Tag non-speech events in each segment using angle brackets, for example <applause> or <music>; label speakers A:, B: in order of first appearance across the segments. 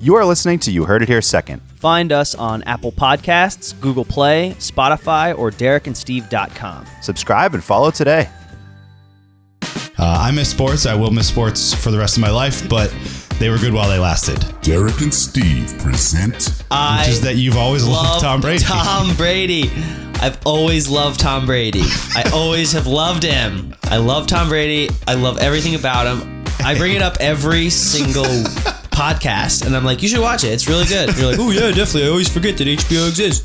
A: You are listening to You Heard It Here Second.
B: Find us on Apple Podcasts, Google Play, Spotify, or DerekandSteve.com.
A: Subscribe and follow today.
C: Uh, I miss sports. I will miss sports for the rest of my life, but they were good while they lasted.
D: Derek and Steve present
B: I
C: Which is that you've always loved Tom Brady.
B: Tom Brady. I've always loved Tom Brady. I always have loved him. I love Tom Brady. I love everything about him. I bring it up every single podcast, and I'm like, you should watch it. It's really good. You're like, oh yeah, definitely. I always forget that HBO exists.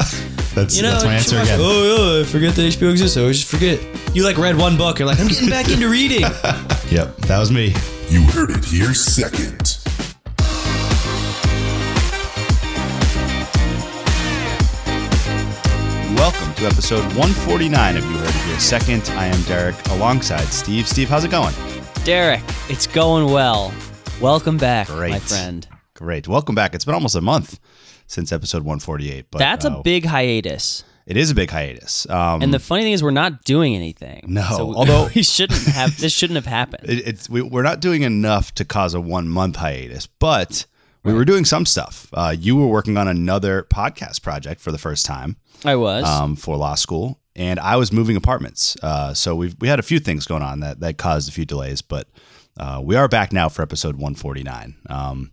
C: That's,
B: You know,
C: that's my
B: you
C: answer
B: watch
C: again.
B: Oh yeah, I forget that HBO exists. I always just forget. You like read one book. You're like, I'm getting back into reading. <laughs>
C: Yep, that was me.
D: You Heard It Here Second.
A: Welcome to episode 149 of You Heard It Here Second. I am Derek alongside Steve. Steve, how's it going?
B: Derek, it's going well. Welcome back,
A: Great.
B: my friend.
A: Great. Welcome back. It's been almost a month since episode 148. But
B: That's
A: uh,
B: a big hiatus.
A: It is a big hiatus. Um,
B: And the funny thing is, we're not doing anything.
A: No,
B: So we- <laughs>
A: although-
B: we shouldn't have. This shouldn't have happened.
A: it, it's we, we're not doing enough to cause a one month hiatus, but we were doing some stuff. Uh, you were working on another podcast project for the first time
B: I was.
A: um, for law school, and I was moving apartments. Uh, so we we had a few things going on that that caused a few delays, but uh, we are back now for episode 149. Um,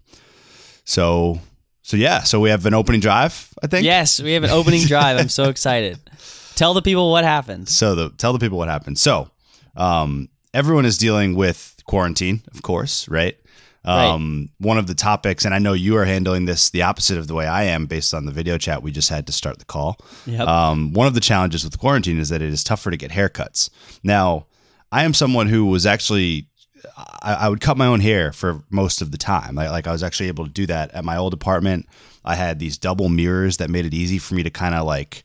A: so so yeah, so we have an opening drive. I think.
B: yes, we have an opening drive. I'm so <laughs> excited. Tell the people what happened.
A: So the tell the people what happened. So um, everyone is dealing with quarantine, of course, right? Um, One of the topics, and I know you are handling this the opposite of the way I am, based on the video chat we just had to start the call.
B: Yep.
A: Um, one of the challenges with quarantine is that it is tougher to get haircuts. Now, I am someone who was actually. I, I would cut my own hair for most of the time. Like, like I was actually able to do that at my old apartment. I had these double mirrors that made it easy for me to kind of like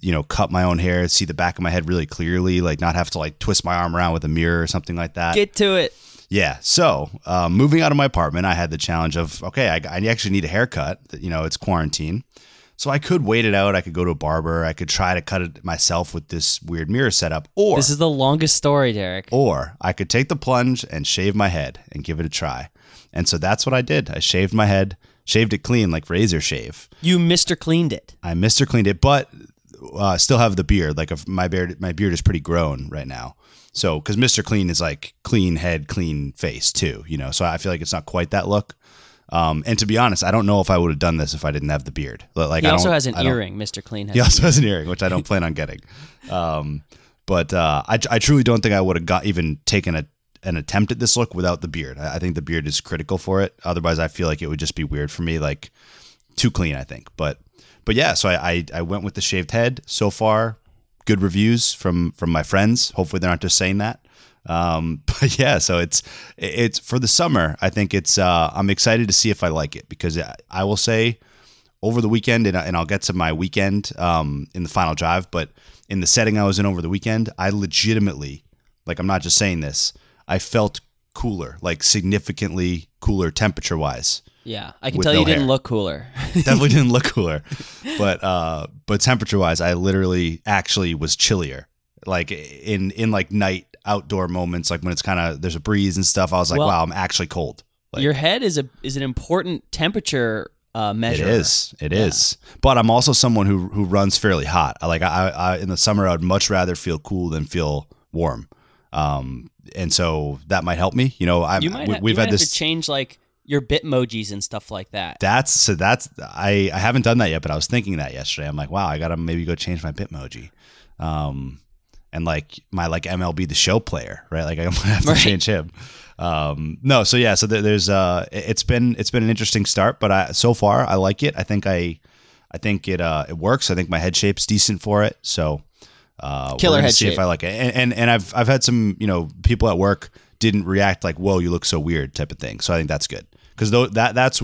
A: you know, cut my own hair, see the back of my head really clearly, like not have to like twist my arm around with a mirror or something like that.
B: Get to it.
A: yeah. So, uh, moving out of my apartment, I had the challenge of, okay, I, I actually need a haircut. You know, it's quarantine. So I could wait it out. I could go to a barber. I could try to cut it myself with this weird mirror setup. Or,
B: This is the longest story, Derek.
A: or I could take the plunge and shave my head and give it a try. And so that's what I did. I shaved my head, shaved it clean like razor shave.
B: You Mr. Cleaned it.
A: I Mr. cleaned it, but uh, still have the beard. Like if my beard, my beard is pretty grown right now. So because Mr. Clean is like clean head, clean face too, you know. So I feel like it's not quite that look. Um, and to be honest, I don't know if I would have done this if I didn't have the beard. Like
B: He
A: I
B: also has an earring, Mr. Clean. Has
A: He also has an earring, which I don't plan on getting. Um, but uh, I, I truly don't think I would have got even taken a an attempt at this look without the beard. I, I think the beard is critical for it. Otherwise, I feel like it would just be weird for me, like too clean. I think, but but yeah. So I, I I went with the shaved head. So far, good reviews from from my friends. Hopefully, they're not just saying that. Um, <laughs> but yeah, so it's it's for the summer. I think it's uh, I'm excited to see if I like it because I, will say over the weekend, and, and I'll get to my weekend um, in the final drive. But in the setting I was in over the weekend, I legitimately, like, I'm not just saying this, I felt cooler, like significantly cooler temperature wise.
B: Yeah, I can tell
A: no
B: you didn't look cooler. <laughs>
A: Definitely <laughs> didn't look cooler, but uh, but temperature wise, I literally actually was chillier. Like in in like night outdoor moments, like when it's kind of there's a breeze and stuff. I was like,
B: Well-
A: wow, I'm actually cold. Like,
B: Your head is a is an important temperature uh,
A: It
B: measure.
A: is. It is. But I'm also someone who who runs fairly hot. I Like I, I in the summer, I'd much rather feel cool than feel warm. Um, and so that might help me. You know, I
B: You might,
A: we,
B: ha-
A: we've had
B: have
A: this.
B: to change like your Bitmojis and stuff like that.
A: That's so that's I I haven't done that yet, but I was thinking that yesterday. I'm like, wow, I gotta maybe go change my Bitmoji. Um, and like my like MLB the Show player, right? Like <laughs> I might have to
B: Right.
A: change him. Um, no, so yeah, so there- there's uh, it- it's been it's been an interesting start, but I so far I like it. I think I I think it uh it works. I think my head shape's decent for it. So uh,
B: Killer head
A: see
B: shape.
A: if I like it. And, and and I've I've had some you know people at work didn't react like whoa you look so weird type of thing. So I think that's good because though that that's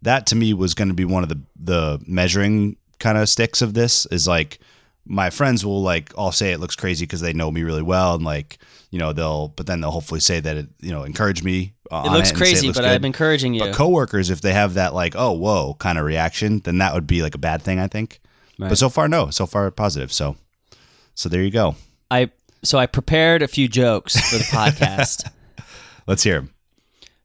A: that to me was going to be one of the the measuring kind of sticks of this is like my friends will like all say it looks crazy because they know me really well and like you know they'll but then they'll hopefully say that it you know encourage me uh,
B: it looks
A: and say
B: crazy,
A: looks
B: but
A: good.
B: I'm encouraging you.
A: But coworkers, if they have that like, oh, whoa, kind of reaction, then that would be like a bad thing, I think.
B: Right.
A: But so far, no. So far, positive. So, so there you go.
B: I so I prepared a few jokes for the podcast. <laughs>
A: Let's hear 'em.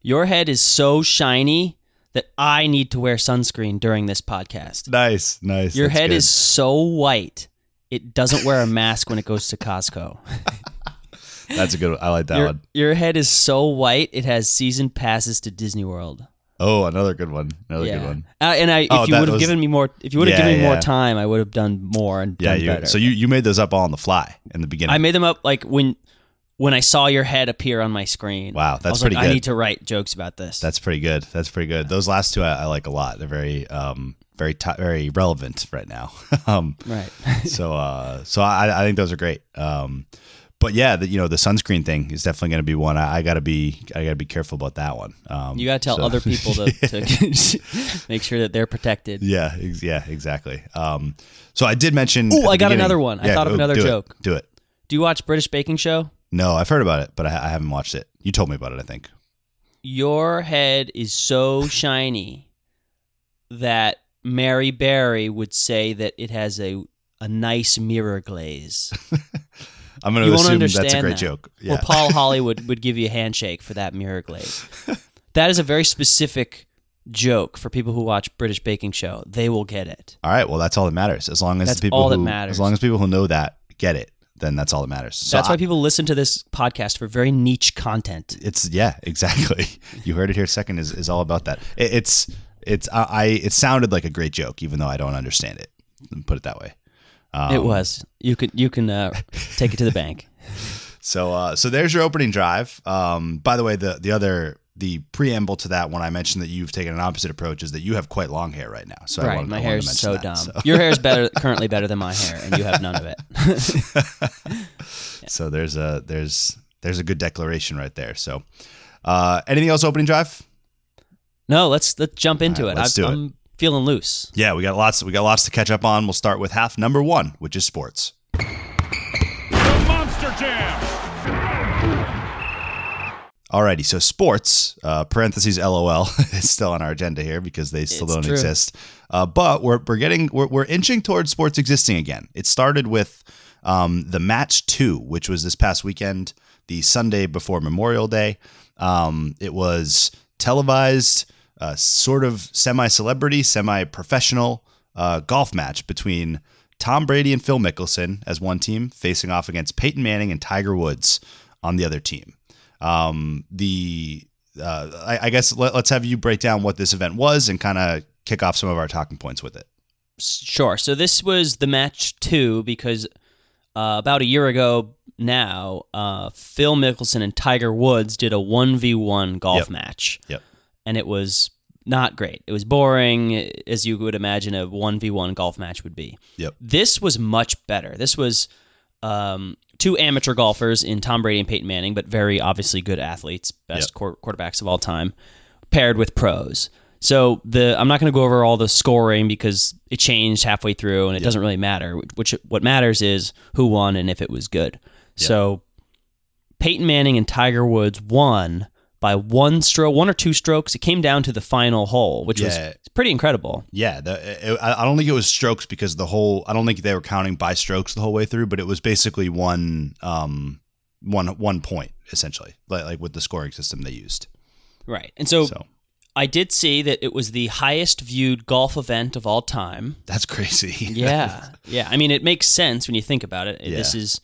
B: Your head is so shiny that I need to wear sunscreen during this podcast.
A: Nice, nice.
B: Your
A: That's
B: head
A: good.
B: is so white. It doesn't wear a mask when it goes to Costco. <laughs>
A: That's a good. One. I like that
B: Your,
A: one.
B: your head is so white. It has season passes to Disney World.
A: Oh, another good one. Another
B: yeah.
A: good one.
B: Uh, and I, if
A: Oh,
B: you would have
A: was-
B: given me more, if you would have
A: Yeah,
B: given me more time, I would have done more and
A: Yeah,
B: done
A: you,
B: better.
A: so you you made those up all on the fly in the beginning.
B: I made them up like when when I saw your head appear on my screen.
A: Wow,
B: I
A: that's pretty
B: like, I need to write jokes about this.
A: That's pretty good. That's pretty good. Those last two I, I like a lot. They're very um very ti very relevant right now. <laughs> um
B: right. <laughs>
A: so uh so I I think those are great. Um but yeah, the, you know the sunscreen thing is definitely going to be one. I, I got to be I got to be careful about that one. Um,
B: You got to tell
A: so-
B: other people to, <laughs> to make sure that they're protected.
A: Yeah, ex- yeah, exactly. Um, so I did mention. Oh,
B: I got another one. I thought of another
A: do it.
B: joke.
A: Do it.
B: Do you watch British Baking Show?
A: No, I've heard about it, but I, I haven't watched it. You told me about it. I think.
B: Your head is so shiny that Mary Berry would say that it has a a nice mirror glaze. <laughs>
A: I'm going to assume that's a great
B: that.
A: joke. Yeah.
B: Well, Paul <laughs> Hollywood would give you a handshake for that mirror glaze. <laughs> that is a very specific joke for people who watch British Baking Show. They will get it.
A: all right. Well, that's all that matters. As long as
B: That's
A: the people
B: all that
A: who,
B: matters.
A: as long as people who know that get it, then that's all that matters. So
B: That's
A: I-
B: why people listen to this podcast for very niche content.
A: it's yeah, exactly. you heard it here. Second is, is all about that. It, it's it's I, I it sounded like a great joke, even though I don't understand it. Put it that way. Um,
B: it was. You can you can uh, take it to the bank. <laughs>
A: So uh, so there's your opening drive. Um, by the way, the the other the preamble to that when I mentioned that you've taken an opposite approach is that you have quite long hair right now. So I
B: right,
A: wanted,
B: my hair is so
A: mention
B: dumb.
A: So,
B: Your hair is better <laughs> currently better than my hair, and you have none of it. <laughs>
A: so there's a there's there's a good declaration right there. So uh, anything else opening drive?
B: No, let's let's jump into
A: All right,
B: it.
A: let's
B: I've-
A: do it.
B: I'm feeling loose.
A: Yeah, we got lots we got lots to catch up on. We'll start with half number one, which is sports.
E: The Monster Jam.
A: Alrighty, so sports, uh, parentheses LOL, is <laughs> still on our agenda here because they still
B: It's
A: don't
B: true.
A: exist. Uh, but we're, we're getting we're, we're inching towards sports existing again. It started with um, the match two, which was this past weekend, the Sunday before Memorial Day. Um, it was televised, uh, sort of semi celebrity, semi professional uh, golf match between Tom Brady and Phil Mickelson as one team facing off against Peyton Manning and Tiger Woods on the other team um, the uh, I, I guess let, us have you break down what this event was and kind of kick off some of our talking points with it.
B: Sure. So this was the match two because uh, about a year ago now, uh, Phil Mickelson and Tiger Woods did a one v one golf
A: Yep.
B: match.
A: Yep.
B: And it was not great. It was boring, as you would imagine a one v one golf match would be.
A: Yep.
B: This was much better. This was um, two amateur golfers in Tom Brady and Peyton Manning, but very obviously good athletes, best
A: Yep.
B: quar- quarterbacks of all time, paired with pros. So the I'm not going to go over all the scoring because it changed halfway through, and it doesn't really matter. Which what matters is who won and if it was good. So Peyton Manning and Tiger Woods won by one stroke, one or two strokes. It came down to the final hole, which
A: Yeah.
B: was pretty incredible.
A: Yeah, the, it, I don't think it was strokes because the whole I don't think they were counting by strokes the whole way through, but it was basically one um one one point essentially, like like with the scoring system they used.
B: Right. And so,
A: So
B: I did see that it was the highest viewed golf event of all time.
A: that's crazy. <laughs>
B: Yeah. yeah. I mean, it makes sense when you think about it. This is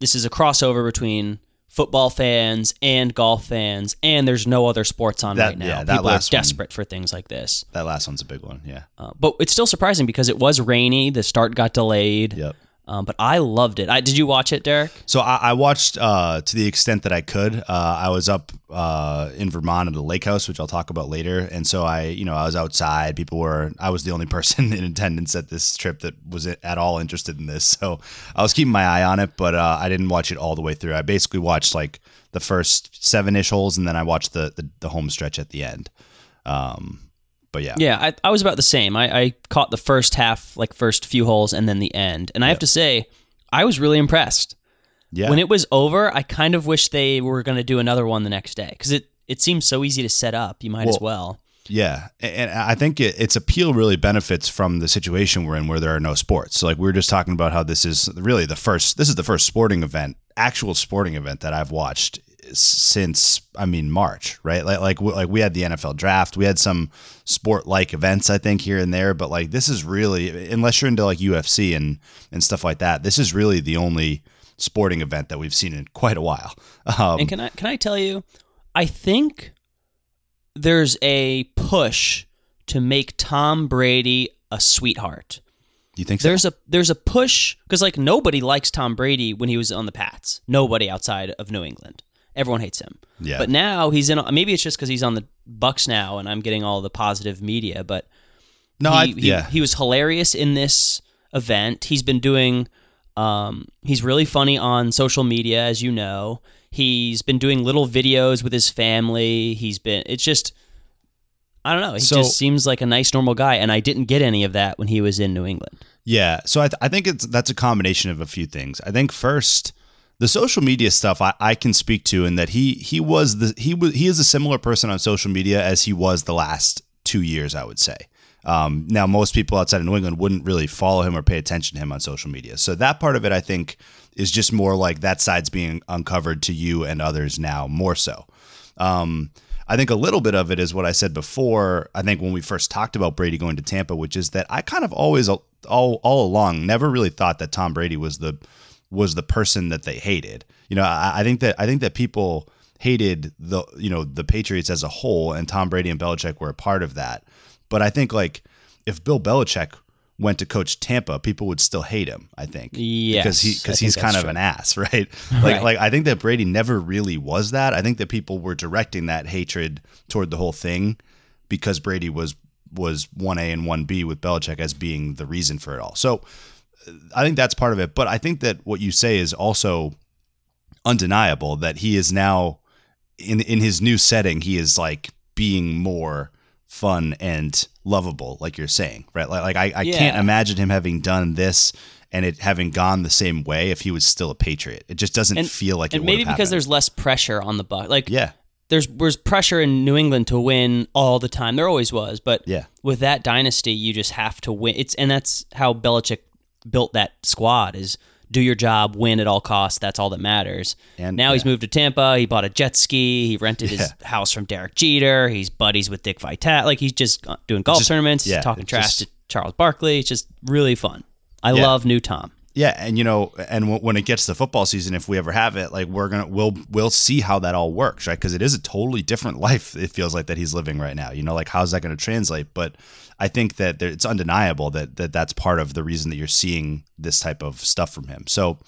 B: this is a crossover between football fans and golf fans, and there's no other sports on
A: That-
B: right now.
A: yeah, that
B: People are
A: last one-
B: desperate for things like this.
A: that last one's a big one. Yeah.
B: Uh, but it's still surprising because it was rainy. The start got delayed.
A: Yep.
B: Um, but I loved it. I, did you watch it, Derek?
A: So I, I watched uh, to the extent that I could. Uh, I was up uh, in Vermont at the lake house, which I'll talk about later. And so I, you know, I was outside. People were. I was the only <laughs> person in attendance at this trip that was at all interested in this. So I was keeping my eye on it, but uh, I didn't watch it all the way through. I basically watched like the first seven ish holes, and then I watched the, the the home stretch at the end. Um, but yeah,
B: Yeah, I, I was about the same. I, I caught the first half, like first few holes, and then the end. And I have to say, I was really impressed.
A: yeah.
B: When it was over, I kind of wish they were going to do another one the next day because it, it seems so easy to set up. You might as well.
A: Yeah, and I think it, its appeal really benefits from the situation we're in, where there are no sports. So, like we were just talking about how this is really the first. This is the first sporting event, actual sporting event that I've watched since I mean March, right? Like like like we had the NFL draft, we had some sport like events I think here and there, but like this is really unless you're into like UFC and and stuff like that, this is really the only sporting event that we've seen in quite a while. Um,
B: And can I can I tell you, I think there's a push to make Tom Brady a sweetheart.
A: you think so?
B: There's a there's a push because like nobody likes Tom Brady when he was on the Pats. Nobody outside of New England. Everyone hates him.
A: Yeah.
B: But now he's in. Maybe it's just because he's on the Bucs now, and I'm getting all the positive media. But
A: no,
B: he,
A: I,
B: he,
A: yeah,
B: he was hilarious in this event. He's been doing. Um, he's really funny on social media, as you know. He's been doing little videos with his family. He's been. It's just. I don't know. He
A: So-
B: just seems like a nice, normal guy, and I didn't get any of that when he was in New England.
A: Yeah, so I, th- I think it's that's a combination of a few things. I think first, the social media stuff I, I can speak to, in that he he was the he was he is a similar person on social media as he was the last two years. I would say. Um, now, most people outside of New England wouldn't really follow him or pay attention to him on social media. So that part of it, I think, is just more like that side's being uncovered to you and others now more so. Um, I think a little bit of it is what I said before. I think when we first talked about Brady going to Tampa, which is that I kind of always all all along never really thought that Tom Brady was the was the person that they hated. You know, I, I think that I think that people hated the you know the Patriots as a whole, and Tom Brady and Belichick were a part of that. But I think like if Bill Belichick went to coach Tampa, people would still hate him. I think, because he because he's kind of
B: true.
A: an ass, <laughs> right? Like
B: Right.
A: like I think that Brady never really was that. I think that people were directing that hatred toward the whole thing because Brady was was one A and one B with Belichick as being the reason for it all. So I think that's part of it. But I think that what you say is also undeniable that he is now in in his new setting. He is like being more fun and lovable, like you're saying, right? Like, like I, I can't imagine him having done this and it having gone the same way if he was still a Patriot. It just doesn't
B: And-
A: feel like it
B: and maybe because
A: happened.
B: there's less pressure on the Buck. Like
A: yeah.
B: there's there's pressure in New England to win all the time. There always was, but
A: Yeah.
B: with that dynasty, you just have to win. It's and that's how Belichick built that squad is do your job, win at all costs. That's all that matters.
A: And-
B: now he's moved to Tampa. He bought a jet ski. He rented his house from Derek Jeter. He's buddies with Dick Vitale. Like he's just uh, doing golf
A: Just-
B: tournaments,
A: yeah,
B: talking trash
A: just-
B: to Charles Barkley. It's just really fun. I
A: Yeah.
B: love new Tom.
A: Yeah, and you know, and when it gets to football season, if we ever have it, like we're gonna we'll we'll see how that all works, right? Because it is a totally different <laughs> life. It feels like that he's living right now. You know, like how's that going to translate? But I think that there, it's undeniable that that that's part of the reason that you're seeing this type of stuff from him. So,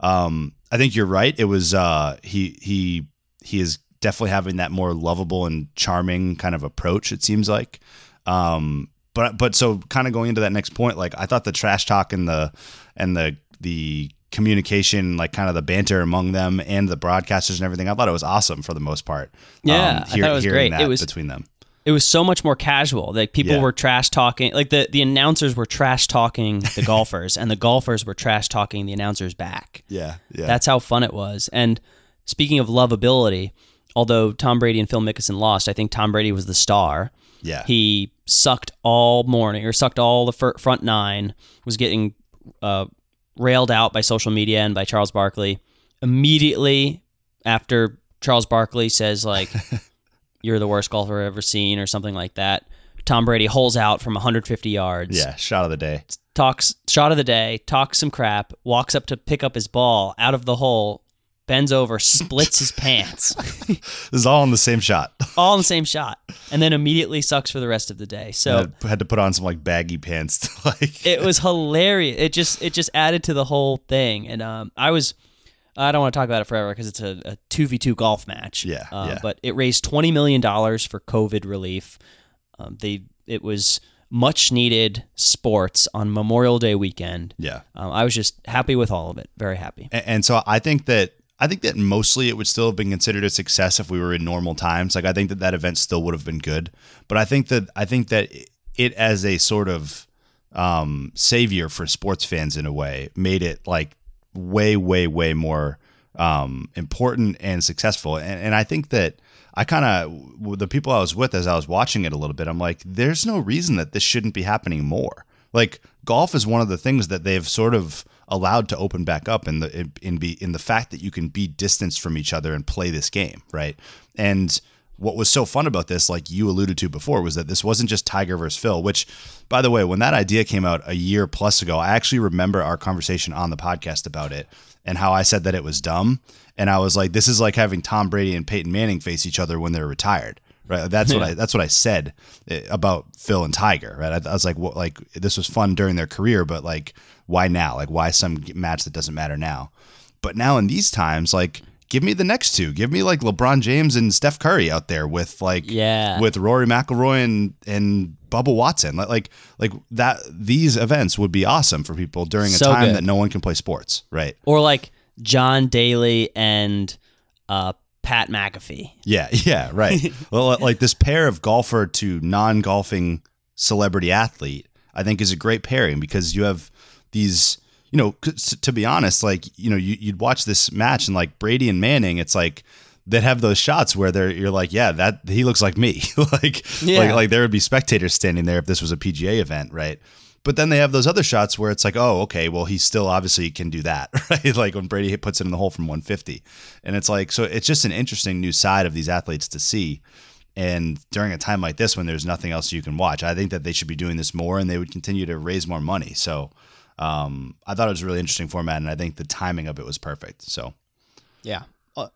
A: um, I think you're right. It was uh, he he he is definitely having that more lovable and charming kind of approach. It seems like. Um, but but so kind of going into that next point, like I thought the trash talk and the and the the communication, like kind of the banter among them and the broadcasters and everything, I thought it was awesome for the most part.
B: Yeah, um, I thought it was
A: hearing
B: great.
A: That
B: It was-
A: between them.
B: it was so much more casual. Like people
A: Yeah.
B: were trash talking, like the the announcers were trash talking the <laughs> golfers, and the golfers were trash talking the announcers back.
A: Yeah, yeah.
B: That's how fun it was. And speaking of lovability, although Tom Brady and Phil Mickelson lost, I think Tom Brady was the star.
A: yeah.
B: He sucked all morning, or sucked all the front nine. Was getting uh, railed out by social media and by Charles Barkley. Immediately after Charles Barkley says like, <laughs> "You're the worst golfer I've ever seen" or something like that, Tom Brady holes out from 150 yards.
A: yeah, shot of the day.
B: Talks shot of the day. Talks some crap. Walks up to pick up his ball out of the hole. Bends over, splits his pants, <laughs>
A: This is all in the same shot. <laughs>
B: all in the same shot, and then immediately sucks for the rest of the day. So
A: I had to put on some like baggy pants to <laughs> like.
B: it was hilarious. It just it just added to the whole thing, and um, I was I don't want to talk about it forever because it's a two v two golf match.
A: Yeah,
B: uh,
A: yeah.
B: But it raised twenty million dollars for COVID relief. Um, they it was much needed sports on Memorial Day weekend.
A: yeah.
B: Um, I was just happy with all of it. Very happy.
A: A- And so I think that I think that mostly it would still have been considered a success if we were in normal times. Like I think that that event still would have been good. But I think that I think that it as a sort of um, savior for sports fans in a way made it like way way way more um, important and successful. And, and I think that I kind of the people I was with as I was watching it a little bit. I'm like, there's no reason that this shouldn't be happening more. like golf is one of the things that they've sort of allowed to open back up in the in, be in the fact that you can be distanced from each other and play this game, right? And what was so fun about this, like you alluded to before, was that this wasn't just Tiger versus Phil, which, by the way, when that idea came out a year plus ago, I actually remember our conversation on the podcast about it and how I said that it was dumb. And I was like, this is like having Tom Brady and Peyton Manning face each other when they're retired. Right. That's what I that's what I said eh, about Phil and Tiger. Right. I, I was like, what, like this was fun during their career, but like, why now? Like, why some match that doesn't matter now? But now in these times, like, give me the next two. Give me like LeBron James and Steph Curry out there with like
B: Yeah.
A: with Rory McIlroy and and Bubba Watson. Like like like that. These events would be awesome for people during a
B: So
A: time
B: good.
A: that no one can play sports. Right.
B: Or like John Daly and uh, Pat McAfee.
A: Yeah. <laughs> Yeah. Right. <laughs> well, like this pair of golfer to non-golfing celebrity athlete, I think is a great pairing because you have these. You know to be honest, like you know, you, you'd watch this match and like Brady and Manning, it's like that have those shots where they're you're like, yeah, that he looks like me. <laughs> like,
B: Yeah.
A: like like there would be spectators standing there if this was a PGA event, right? But then they have those other shots where it's like, oh, okay, well, he still obviously can do that, <laughs> right? Like when Brady puts it in the hole from 150. And it's like, so it's just an interesting new side of these athletes to see. And during a time like this when there's nothing else you can watch, I think that they should be doing this more and they would continue to raise more money. So um, I thought it was a really interesting format and I think the timing of it was perfect. So
B: Yeah. Uh,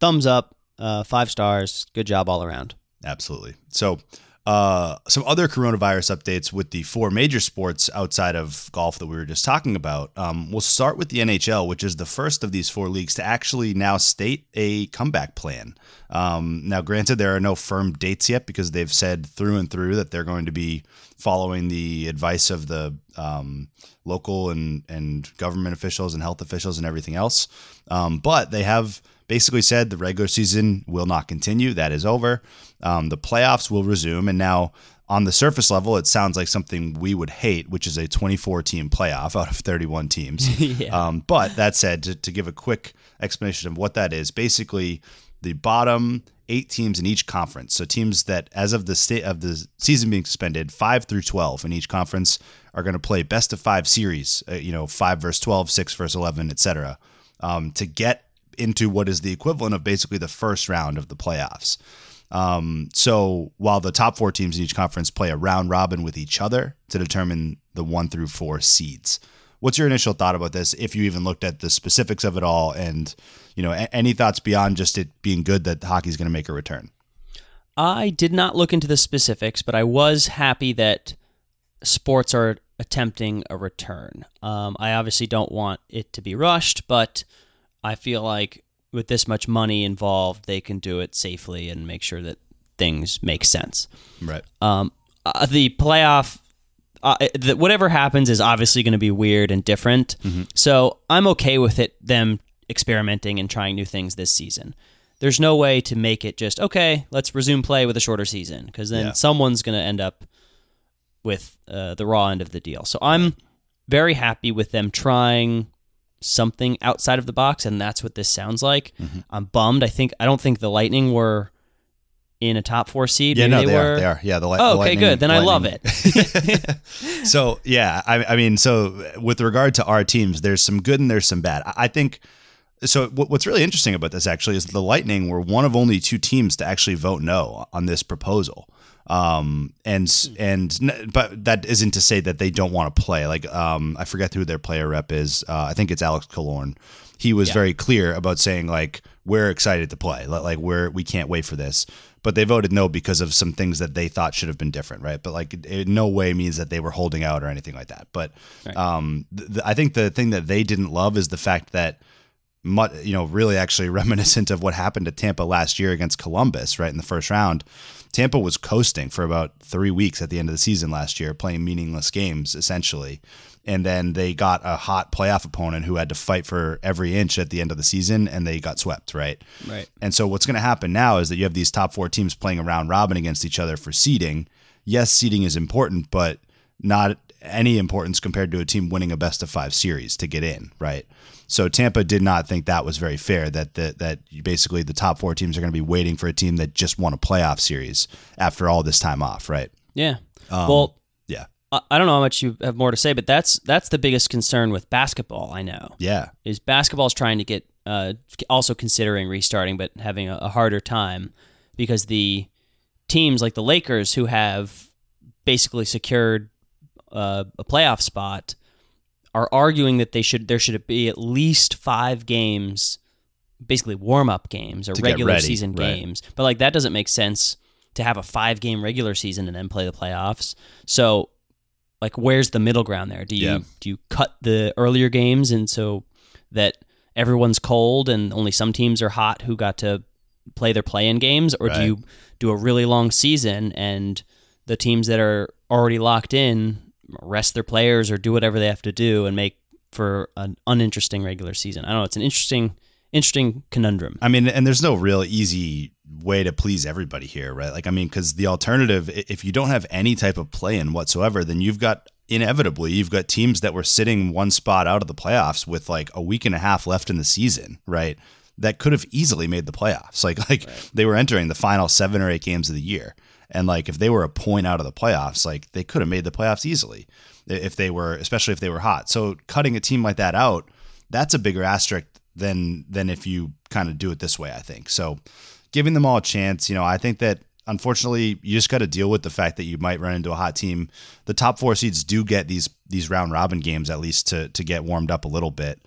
B: thumbs up, uh, five stars. Good job all around.
A: Absolutely. So, uh, some other coronavirus updates with the four major sports outside of golf that we were just talking about. Um, we'll start with the NHL, which is the first of these four leagues to actually now state a comeback plan. Um, now, granted, there are no firm dates yet because they've said through and through that they're going to be following the advice of the um, local and, and government officials and health officials and everything else. Um, but they have basically said the regular season will not continue. That is over. Um, the playoffs will resume. And now, on the surface level, it sounds like something we would hate, which is a 24 team playoff out of 31 teams. <laughs>
B: Yeah.
A: um, but that said, to, to give a quick explanation of what that is, basically the bottom eight teams in each conference. So teams that, as of the state of the season being suspended, five through 12 in each conference are going to play best of five series. Uh, you know, five versus 12, six versus 11, etc. Um, to get into what is the equivalent of basically the first round of the playoffs. Um, so while the top four teams in each conference play a round robin with each other to determine the one through four seeds. What's your initial thought about this? If you even looked at the specifics of it all, and you know, a- any thoughts beyond just it being good that hockey's going to make a return?
B: I did not look into the specifics, but I was happy that sports are attempting a return. Um, I obviously don't want it to be rushed, but I feel like with this much money involved, they can do it safely and make sure that things make sense.
A: Right.
B: Um, uh, the playoff, uh, the, whatever happens is obviously going to be weird and different. So I'm okay with it, them experimenting and trying new things this season. There's no way to make it just, okay, let's resume play with a shorter season because then
A: Yeah.
B: someone's going to end up with uh, the raw end of the deal. So I'm very happy with them trying something outside of the box, and that's what this sounds like. Mm-hmm. I'm bummed. I think I don't think the Lightning were in a top four seed.
A: Yeah, no, they,
B: were.
A: are. They are. Yeah, the, li-
B: Oh,
A: the
B: okay, good. Then I love it. <laughs>
A: so yeah, I, I mean, so with regard to our teams, there's some good and there's some bad. I, I think. So what, what's really interesting about this actually is the Lightning were one of only two teams to actually vote no on this proposal. Um, and and but that isn't to say that they don't want to play. Like um, I forget who their player rep is. Uh, I think it's Alex Killorn. He was very clear about saying like we're excited to play. Li- Like we're we can't wait for this. But they voted no because of some things that they thought should have been different, right? But like it no way means that they were holding out or anything like that. But um, th- I think the thing that they didn't love is the fact that you know, really actually <laughs> reminiscent of what happened to Tampa last year against Columbus, right in the first round. Tampa was coasting for about three weeks at the end of the season last year, playing meaningless games essentially. And then they got a hot playoff opponent who had to fight for every inch at the end of the season, and they got swept, right?
B: Right.
A: And so what's going to happen now is that you have these top four teams playing a round robin against each other for seeding. Yes, seeding is important, but not any importance compared to a team winning a best of five series to get in, right? So Tampa did not think that was very fair. That that that basically the top four teams are going to be waiting for a team that just won a playoff series after all this time off, right?
B: yeah.
A: Um,
B: well,
A: Yeah,
B: I I don't know how much you have more to say, but that's that's the biggest concern with basketball. I know
A: Yeah.
B: is basketball's trying to get uh, also considering restarting, but having a, a harder time because the teams like the Lakers, who have basically secured uh, a playoff spot, are arguing that they should there should be at least five games, basically warm up games or regular
A: ready,
B: season
A: right.
B: games. But like that doesn't make sense to have a five game regular season and then play the playoffs. So like where's the middle ground there? Do you
A: Yeah.
B: do you cut the earlier games and so that everyone's cold and only some teams are hot who got to play their play in games or do you do a really long season and the teams that are already locked in rest their players or do whatever they have to do and make for an uninteresting regular season. I don't know, it's an interesting interesting conundrum.
A: I mean, and there's no real easy way to please everybody here, right? Like, I mean, because the alternative, if you don't have any type of play in whatsoever, then you've got inevitably you've got teams that were sitting one spot out of the playoffs with like a week and a half left in the season, right? That could have easily made the playoffs. Like, like they were entering the final seven or eight games of the year, and like if they were a point out of the playoffs, like they could have made the playoffs easily if they were, especially if they were hot. So cutting a team like that out, that's a bigger asterisk than than if you kind of do it this way. I think so. Giving them all a chance, you know, I think that unfortunately you just got to deal with the fact that you might run into a hot team. The top four seeds do get these these round robin games at least to to get warmed up a little bit.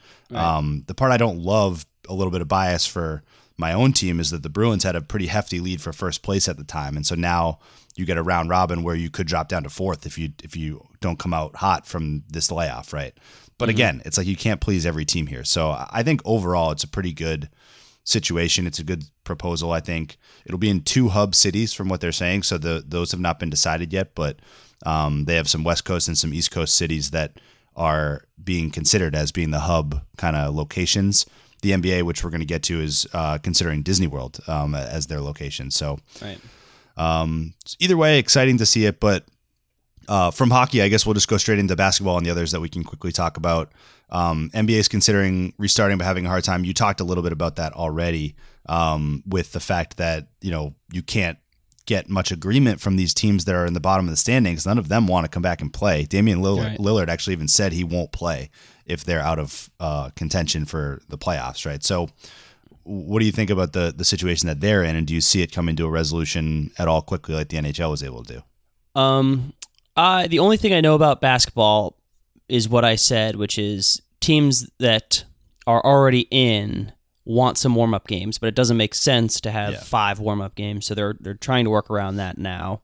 A: Um, the part I don't love, a little bit of bias for my own team, is that the Bruins had a pretty hefty lead for first place at the time, and so now you get a round robin where you could drop down to fourth if you if you don't come out hot from this layoff, right? But again, it's like you can't please every team here. So I I think overall it's a pretty good situation. It's a good proposal. I think it'll be in two hub cities from what they're saying. So the those have not been decided yet, but um, they have some West Coast and some East Coast cities that are being considered as being the hub kind of locations. The NBA, which we're going to get to, is uh, considering Disney World um, as their location. So
B: Right.
A: um, either way, exciting to see it. But uh, from hockey, I guess we'll just go straight into basketball and the others that we can quickly talk about. Um, NBA is considering restarting but having a hard time. You talked a little bit about that already um, with the fact that you know you can't get much agreement from these teams that are in the bottom of the standings. None of them want to come back and play. Damian Lillard,
B: Right.
A: Lillard actually even said he won't play if they're out of uh, contention for the playoffs. Right. So what do you think about the the situation that they're in, and do you see it coming to a resolution at all quickly, like the NHL was able to do?
B: Um, I the only thing I know about basketball is what I said, which is teams that are already in want some warm up games, but it doesn't make sense to have
A: Yeah.
B: five warm up games, so they're they're trying to work around that now.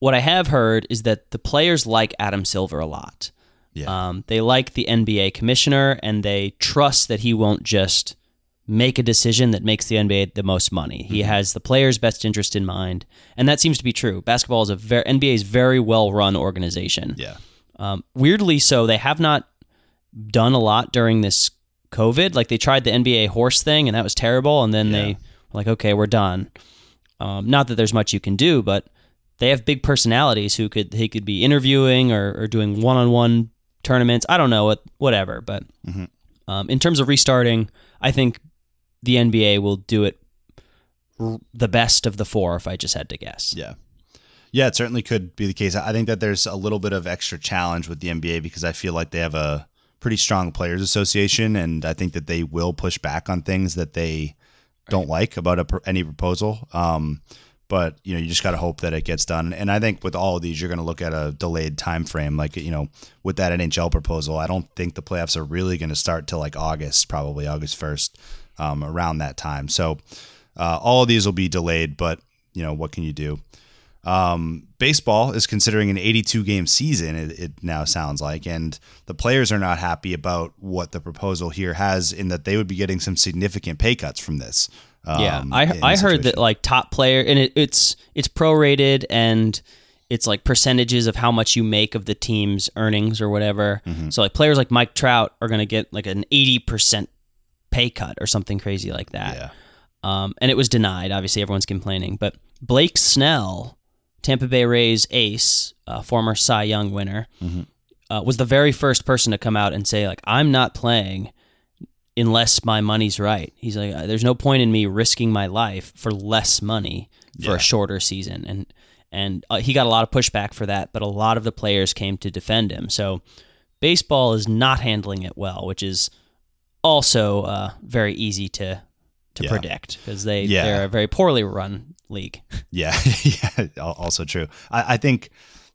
B: What I have heard is that the players like Adam Silver a lot.
A: Yeah.
B: Um, they like the NBA commissioner and they trust that he won't just make a decision that makes the NBA the most money. He has the player's best interest in mind, and that seems to be true. Basketball is a very NBA's very well run organization.
A: Yeah.
B: Um, weirdly, so they have not done a lot during this COVID. Like they tried the NBA horse thing, and that was terrible. And then
A: Yeah.
B: they were like, okay, we're done. Um, not that there's much you can do, but they have big personalities who could they could be interviewing or, or doing one on one tournaments. I don't know what whatever, but um, in terms of restarting, I think the NBA will do it r- the best of the four. If I just had to guess,
A: Yeah. Yeah, it certainly could be the case. I think that there's a little bit of extra challenge with the NBA because I feel like they have a pretty strong players association, and I think that they will push back on things that they don't like about a, pr- any proposal. Um, but you know, you just got to hope that it gets done. And I think with all of these, you're going to look at a delayed time frame. Like you know, with that NHL proposal, I don't think the playoffs are really going to start till like August, probably August first, um, around that time. So uh, all of these will be delayed. But you know, what can you do? Um, baseball is considering an 82 game season, it, it now sounds like, and the players are not happy about what the proposal here has in that they would be getting some significant pay cuts from this.
B: Yeah,
A: um,
B: I I heard that like top player and it, it's it's prorated and it's like percentages of how much you make of the team's earnings or whatever.
A: Mm-hmm.
B: So like players like Mike Trout are going to get like an 80% pay cut or something crazy like that.
A: Yeah.
B: Um, and it was denied. Obviously, everyone's complaining. But Blake Snell, Tampa Bay Rays ace, uh, former Cy Young winner, uh, was the very first person to come out and say, like, I'm not playing unless my money's right. He's like, there's no point in me risking my life for less money for
A: Yeah.
B: a shorter season. And and uh, he got a lot of pushback for that. But a lot of the players came to defend him. So baseball is not handling it well, which is also uh, very easy to to
A: Yeah.
B: predict because they
A: Yeah.
B: they're a very poorly run league. <laughs>
A: Yeah, <laughs> yeah, also true. I, I think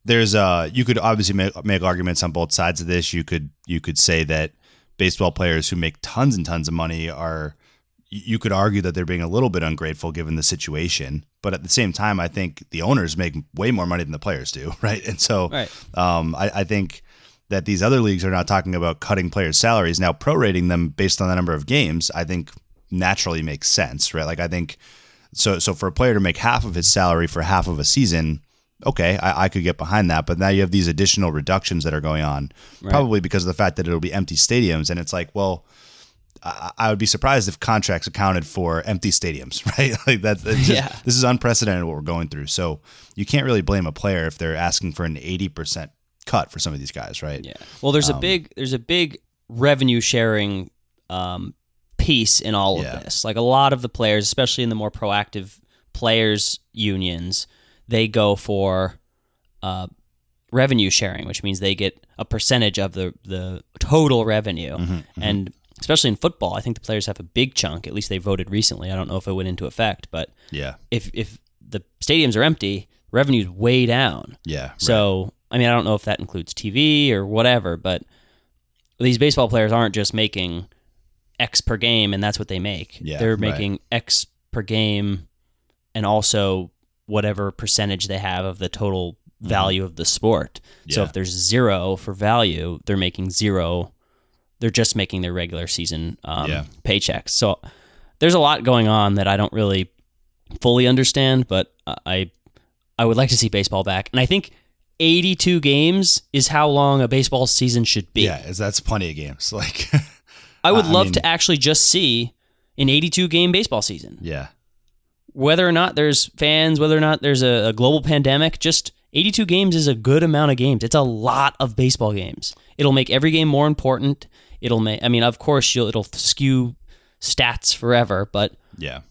A: there's uh you could obviously make, make arguments on both sides of this. You could you could say that baseball players who make tons and tons of money are you could argue that they're being a little bit ungrateful given the situation, but at the same time, I think the owners make way more money than the players do, <laughs> right? And so,
B: Right.
A: um, I, I think that these other leagues are not talking about cutting players' salaries now, prorating them based on the number of games. I think naturally makes sense, right? Like I think so. So for a player to make half of his salary for half of a season, okay, I, I could get behind that. But now you have these additional reductions that are going on, probably because of the fact that it'll be empty stadiums, and it's like, well. I I would be surprised if contracts accounted for empty stadiums, <laughs> right? <laughs> Like that's just-
B: Yeah.
A: This is unprecedented what we're going through. So you can't really blame a player if they're asking for an eighty percent cut for some of these guys, right?
B: Yeah. Well, there's
A: Um,
B: a big there's a big revenue sharing um, piece in all
A: Yeah.
B: of this. Like a lot of the players, especially in the more proactive players unions, they go for uh, revenue sharing, which means they get a percentage of the the total revenue.
A: Mm-hmm,
B: And especially in football, I think the players have a big chunk. At least they voted recently. I don't know if it went into effect, but
A: Yeah.
B: if if the stadiums are empty, revenue's way down.
A: Yeah. right.
B: So, I mean, I don't know if that includes TV or whatever, but these baseball players aren't just making X per game and that's what they make.
A: Yeah,
B: They're
A: right.
B: making X per game and also whatever percentage they have of the total value of the sport. So
A: Mm-hmm.
B: If there's zero for value, they're making zero. They're just making their regular season um,
A: Yeah.
B: paychecks. So there's a lot going on that I don't really fully understand, but I I would like to see baseball back. And I think 82 games is how long a baseball season should be.
A: yeah, is that's plenty of games. <laughs> Like,
B: I would
A: I
B: love
A: mean-
B: to actually just see an 82 game baseball season.
A: yeah,
B: Whether or not there's fans, whether or not there's a, a global pandemic, just 82 games is a good amount of games. It's a lot of baseball games. It'll make every game more important. It'll make I mean, of course, you'll it'll skew stats forever, but
A: yeah.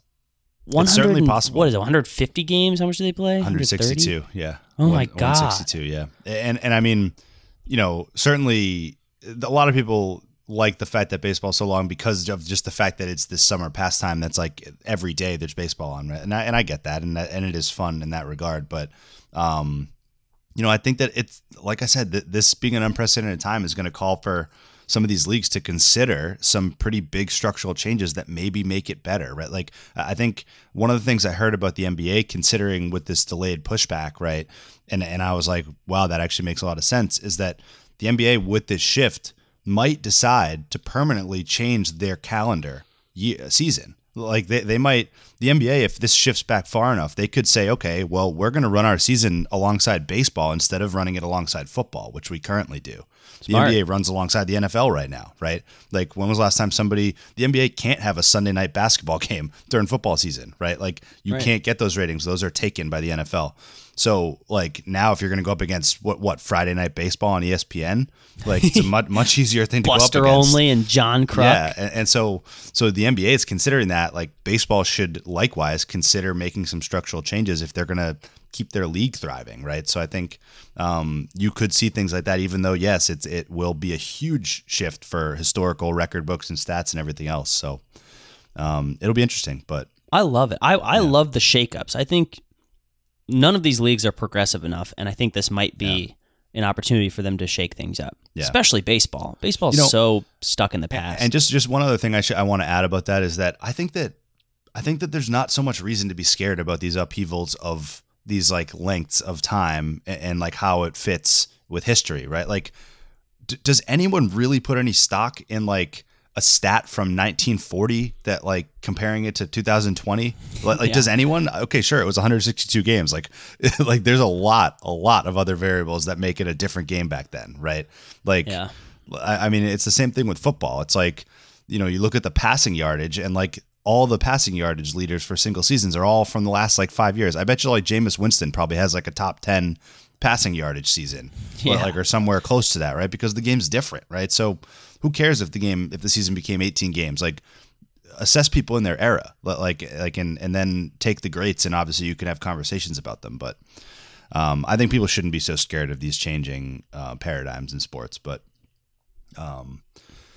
B: 100
A: certainly possible.
B: What is it? 150 games? How much do they play?
A: 162. Yeah.
B: Oh my
A: One-
B: God.
A: 162. Yeah. And and I mean, you know, certainly a lot of people like the fact that baseball's so long because of just the fact that it's this summer pastime that's like every day there's baseball on, right? And I and I get that, and that, and it is fun in that regard. But, um, you know, I think that it's like I said, that this being an unprecedented time is going to call for some of these leagues to consider some pretty big structural changes that maybe make it better, right? Like I think one of the things I heard about the NBA considering with this delayed pushback, right? And and I was like, wow, that actually makes a lot of sense is that the NBA with this shift might decide to permanently change their calendar ye- season. Like they, they might the NBA if this shifts back far enough, they could say, okay, well, we're going to run our season alongside baseball instead of running it alongside football, which we currently do.
B: Smart.
A: The NBA runs alongside the NFL right now, right? Like when was the last time somebody the NBA can't have a Sunday night basketball <laughs> game during football season, right? Like you
B: Right.
A: can't get those ratings; those are taken by the NFL. So like now, if you're going to go up against what what Friday night baseball on ESPN, like it's a <laughs> much much easier thing to
B: Buster
A: go up against.
B: Olney and John Kruk.
A: Yeah, and, and so so the NBA is considering that like baseball should likewise consider making some structural changes if they're going to keep their league thriving, right? So I think um, you could see things like that, even though yes, it's it will be a huge shift for historical record books and stats and everything else. So um, it'll be interesting, but
B: I love it. I, I love the shakeups. I think none of these leagues are progressive enough, and I think this might be an opportunity for them to shake things up.
A: Yeah.
B: Especially baseball. Baseball's
A: You know-
B: so stuck in the past.
A: And just just one other thing I should I want to add about that is that I think that I think that there's not so much reason to be scared about these upheavals of these like lengths of time and, and like how it fits with history, right? Like, d- does anyone really put any stock in like a stat from 1940 that like comparing it to 2020? Like, like
B: Yeah.
A: does anyone? Okay, sure, it was 162 games. Like, <laughs> like there's a lot, a lot of other variables that make it a different game back then, right? Like,
B: Yeah.
A: I I mean, it's the same thing with football. It's like, you know, you look at the passing yardage and like all the passing yardage leaders for single seasons are all from the last like five years. I bet you like Jameis Winston probably has like a top 10 passing yardage season or like, or somewhere close to that, right? Because the game's different, right? So who cares if the game, if the season became 18 games, like assess people in their era, like, like, and, and then take the greats and obviously you can have conversations about them. But, um, I think people shouldn't be so scared of these changing uh, paradigms in sports. But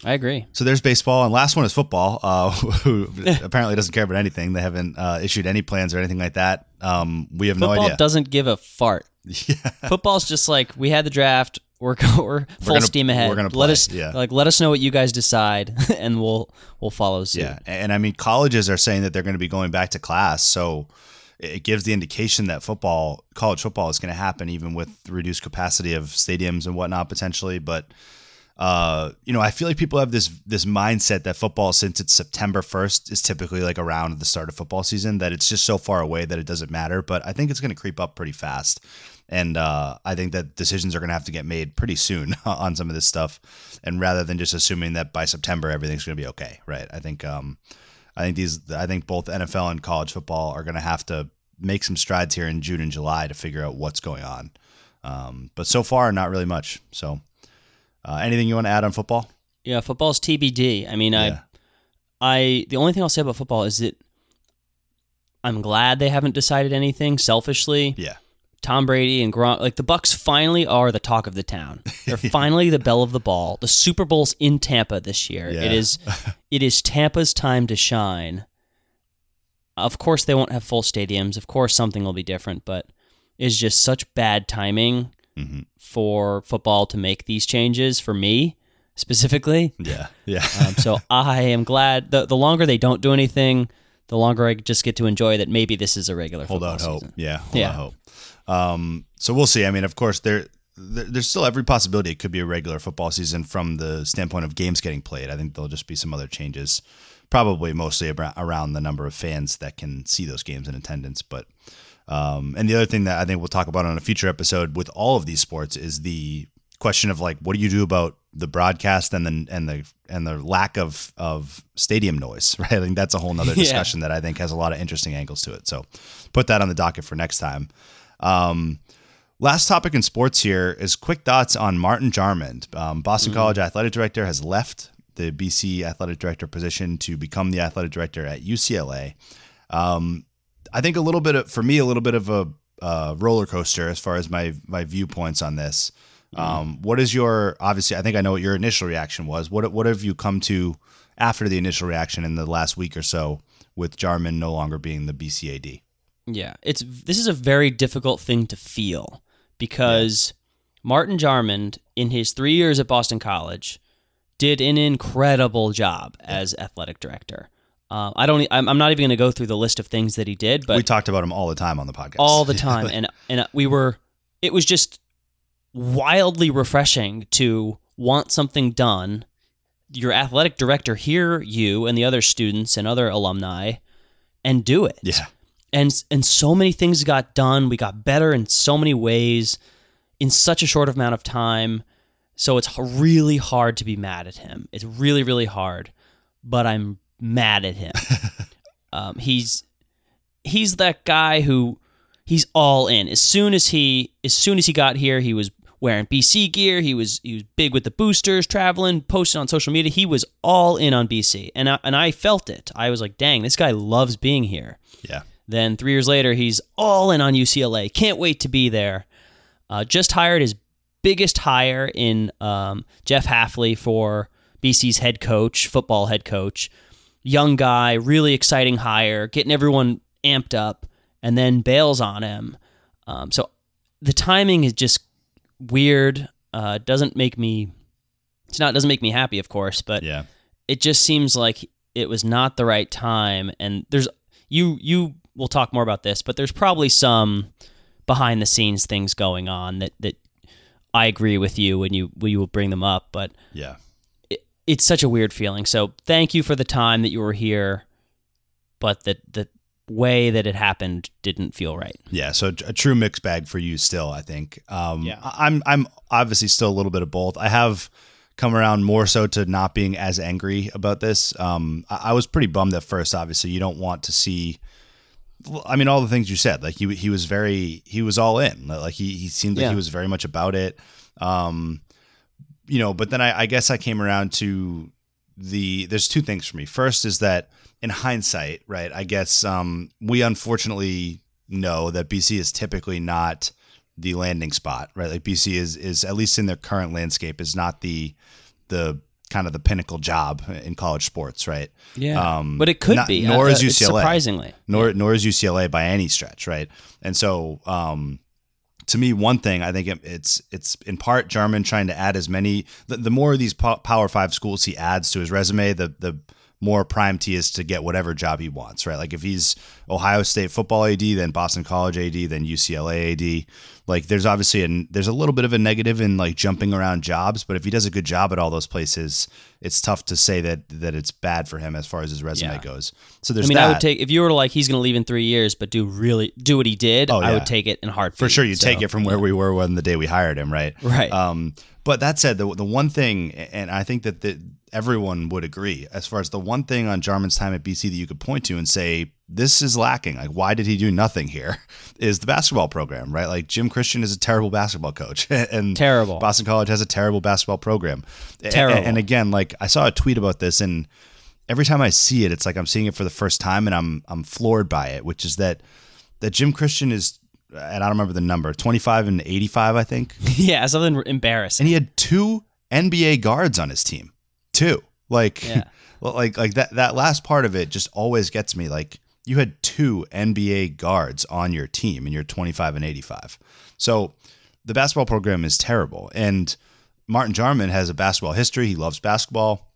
B: I agree.
A: so there's baseball, and last one is football. Uh, <laughs> who apparently doesn't care about anything. They haven't uh, issued any plans or anything like that. Um, we have
B: Football
A: no idea.
B: doesn't give a fart. <laughs> Football's just like we had the draft. We're go- we're full
A: gonna-
B: steam ahead.
A: we're gonna
B: let us
A: yeah.
B: like let us know what you guys decide, <laughs> and we'll we'll follow suit.
A: Yeah, and I mean colleges are saying that they're going to be going back to class, so it gives the indication that football, college football, is going to happen even with reduced capacity of stadiums and whatnot potentially. But uh, you know, I feel like people have this this mindset that football, since it's September first, is typically like around the start of football season. That it's just so far away that it doesn't matter. But I think it's going to creep up pretty fast. And uh, I think that decisions are going to have to get made pretty soon <laughs> on some of this stuff, and rather than just assuming that by September everything's going to be okay, right? I think um, I think these I think both NFL and college football are going to have to make some strides here in June and July to figure out what's going on. Um, but so far, not really much. So, uh, anything you want to add on football?
B: Yeah, football's TBD. I mean,
A: Yeah.
B: I, I, the only thing I'll say about football is that I'm glad they haven't decided anything selfishly.
A: Yeah,
B: Tom Brady and Gronk, like the Bucs finally are the talk of the town. They're <laughs> finally the belle of the ball. The Super Bowl's in Tampa this year.
A: Yeah.
B: It is, <laughs> it is Tampa's time to shine. Of course, they won't have full stadiums. Of course, something will be different, but it's just such bad timing
A: Mhm.
B: for football to make these changes for me specifically.
A: yeah, yeah.
B: Um, so <laughs> I am glad. The, the longer they don't do anything, the longer I just get to enjoy that maybe this is a regular
A: hold
B: football
A: out hope.
B: season.
A: Yeah, hold
B: Yeah.
A: out hope. Um, so we'll see. I mean, of course, there, there there's still every possibility it could be a regular football season from the standpoint of games getting played. I think there'll just be some other changes, probably mostly around the number of fans that can see those games in attendance. But um, and the other thing that I think we'll talk about on a future episode with all of these sports is the question of like, what do you do about the broadcast and the and the and the lack of of stadium noise, <laughs> right? I think that's a whole nother
B: Yeah.
A: discussion that I think has a lot of interesting angles to it. So put that on the docket for next time. Um, last topic in sports here is quick thoughts on Martin Jarmond. Um, Boston College athletic director has left the BC athletic director position to become the athletic director at UCLA. Um, I think a little bit of, for me, a little bit of a uh, roller coaster as far as my my viewpoints on this. Um, what is your obviously? I think I know what your initial reaction was. What what have you come to after the initial reaction in the last week or so with Jarmond no longer being the BCAD?
B: Yeah, it's this is a very difficult thing to feel because Martin Jarmond, in his three years at Boston College, did an incredible job as athletic director. Um, I don't. I'm, I'm not even going to go through the list of things that he did, but
A: we talked about him all the time on the podcast.
B: all the <laughs> time and and we were it was just wildly refreshing to want something done your athletic director hear you and the other students and other alumni and do it
A: Yeah.
B: and and so many things got done we got better in so many ways in such a short amount of time so it's really hard to be mad at him it's really really hard but i'm mad at him <laughs> um, he's he's that guy who he's all in. As soon as he as soon as he got here, he was wearing BC gear. He was he was big with the boosters, traveling, posting on social media. He was all in on BC, and I, and I felt it. I was like, dang, this guy loves being here.
A: Yeah.
B: Then three years later, he's all in on UCLA. Can't wait to be there. Uh, just hired his biggest hire in um, Jeff Hafley for BC's head coach, football head coach. Young guy, really exciting hire, getting everyone amped up, and then bails on him. Um, so the timing is just weird. Uh, doesn't make me. It's not doesn't make me happy, of course, but
A: Yeah.
B: it just seems like it was not the right time and there's you you will talk more about this but there's probably some behind the scenes things going on that that I agree with you when you when you will bring them up but
A: Yeah.
B: It, it's such a weird feeling so thank you for the time that you were here but the the way that it happened didn't feel right
A: Yeah, so a true mixed bag for you still, I think. Um,
B: Yeah.
A: I'm I'm obviously still a little bit of both. I have come around more so to not being as angry about this. Um, I, I was pretty bummed at first. Obviously, you don't want to see. I mean, all the things you said. Like he he was very he was all in. Like he he seemed like
B: Yeah.
A: he was very much about it. Um, you know, but then I, I guess I came around to the there's two things for me. First is that in hindsight, right? I guess um, we unfortunately know that BC is typically not the landing spot, right? Like BC is is at least in their current landscape is not the the kind of the pinnacle job in college sports, right? Yeah, um,
B: but it could
A: not-
B: be.
A: Nor
B: uh,
A: is
B: uh,
A: UCLA.
B: Surprisingly,
A: nor nor is UCLA by any stretch, right? And so, um, to me, one thing I think it, it's it's in part Jarmond trying to add as many. The, the more of these po- Power Five schools he adds to his resume, the the more primed he is to get whatever job he wants, right? Like if he's Ohio State football AD, then Boston College AD, then UCLA AD. Like there's obviously a there's a little bit of a negative in like jumping around jobs, but if he does a good job at all those places, it's tough to say that that it's bad for him as far as his resume
B: Yeah.
A: goes. So there's
B: I mean,
A: that.
B: I would take if you were like he's going to leave in three years, but do really do what he did.
A: Oh,
B: I would take it in a heartbeat.
A: For sure, you
B: So,
A: take it from where we were when the day we hired him, right?
B: Right.
A: Um, but that said, the the one thing, and I think that the, everyone would agree, as far as the one thing on Jarmond's time at BC that you could point to and say this is lacking, like why did he do nothing here, <laughs> is the basketball program, right? Like Jim Christian is a terrible basketball coach, <laughs> and
B: Terrible.
A: Boston College has a terrible basketball program.
B: Terrible.
A: And, again, like I saw a tweet about this, and every time I see it, it's like I'm seeing it for the first time, and I'm I'm floored by it, which is that that Jim Christian is, and I don't remember the number, 25 and 85, I think, <laughs>
B: yeah, something embarrassing.
A: and he had two NBA guards on his team, two. Like,
B: Yeah. <laughs>
A: well, like like that that last part of it just always gets me. Like you had two NBA guards on your team, and you're 25 and 85. So the basketball program is terrible, and Martin Jarmond has a basketball history. He loves basketball.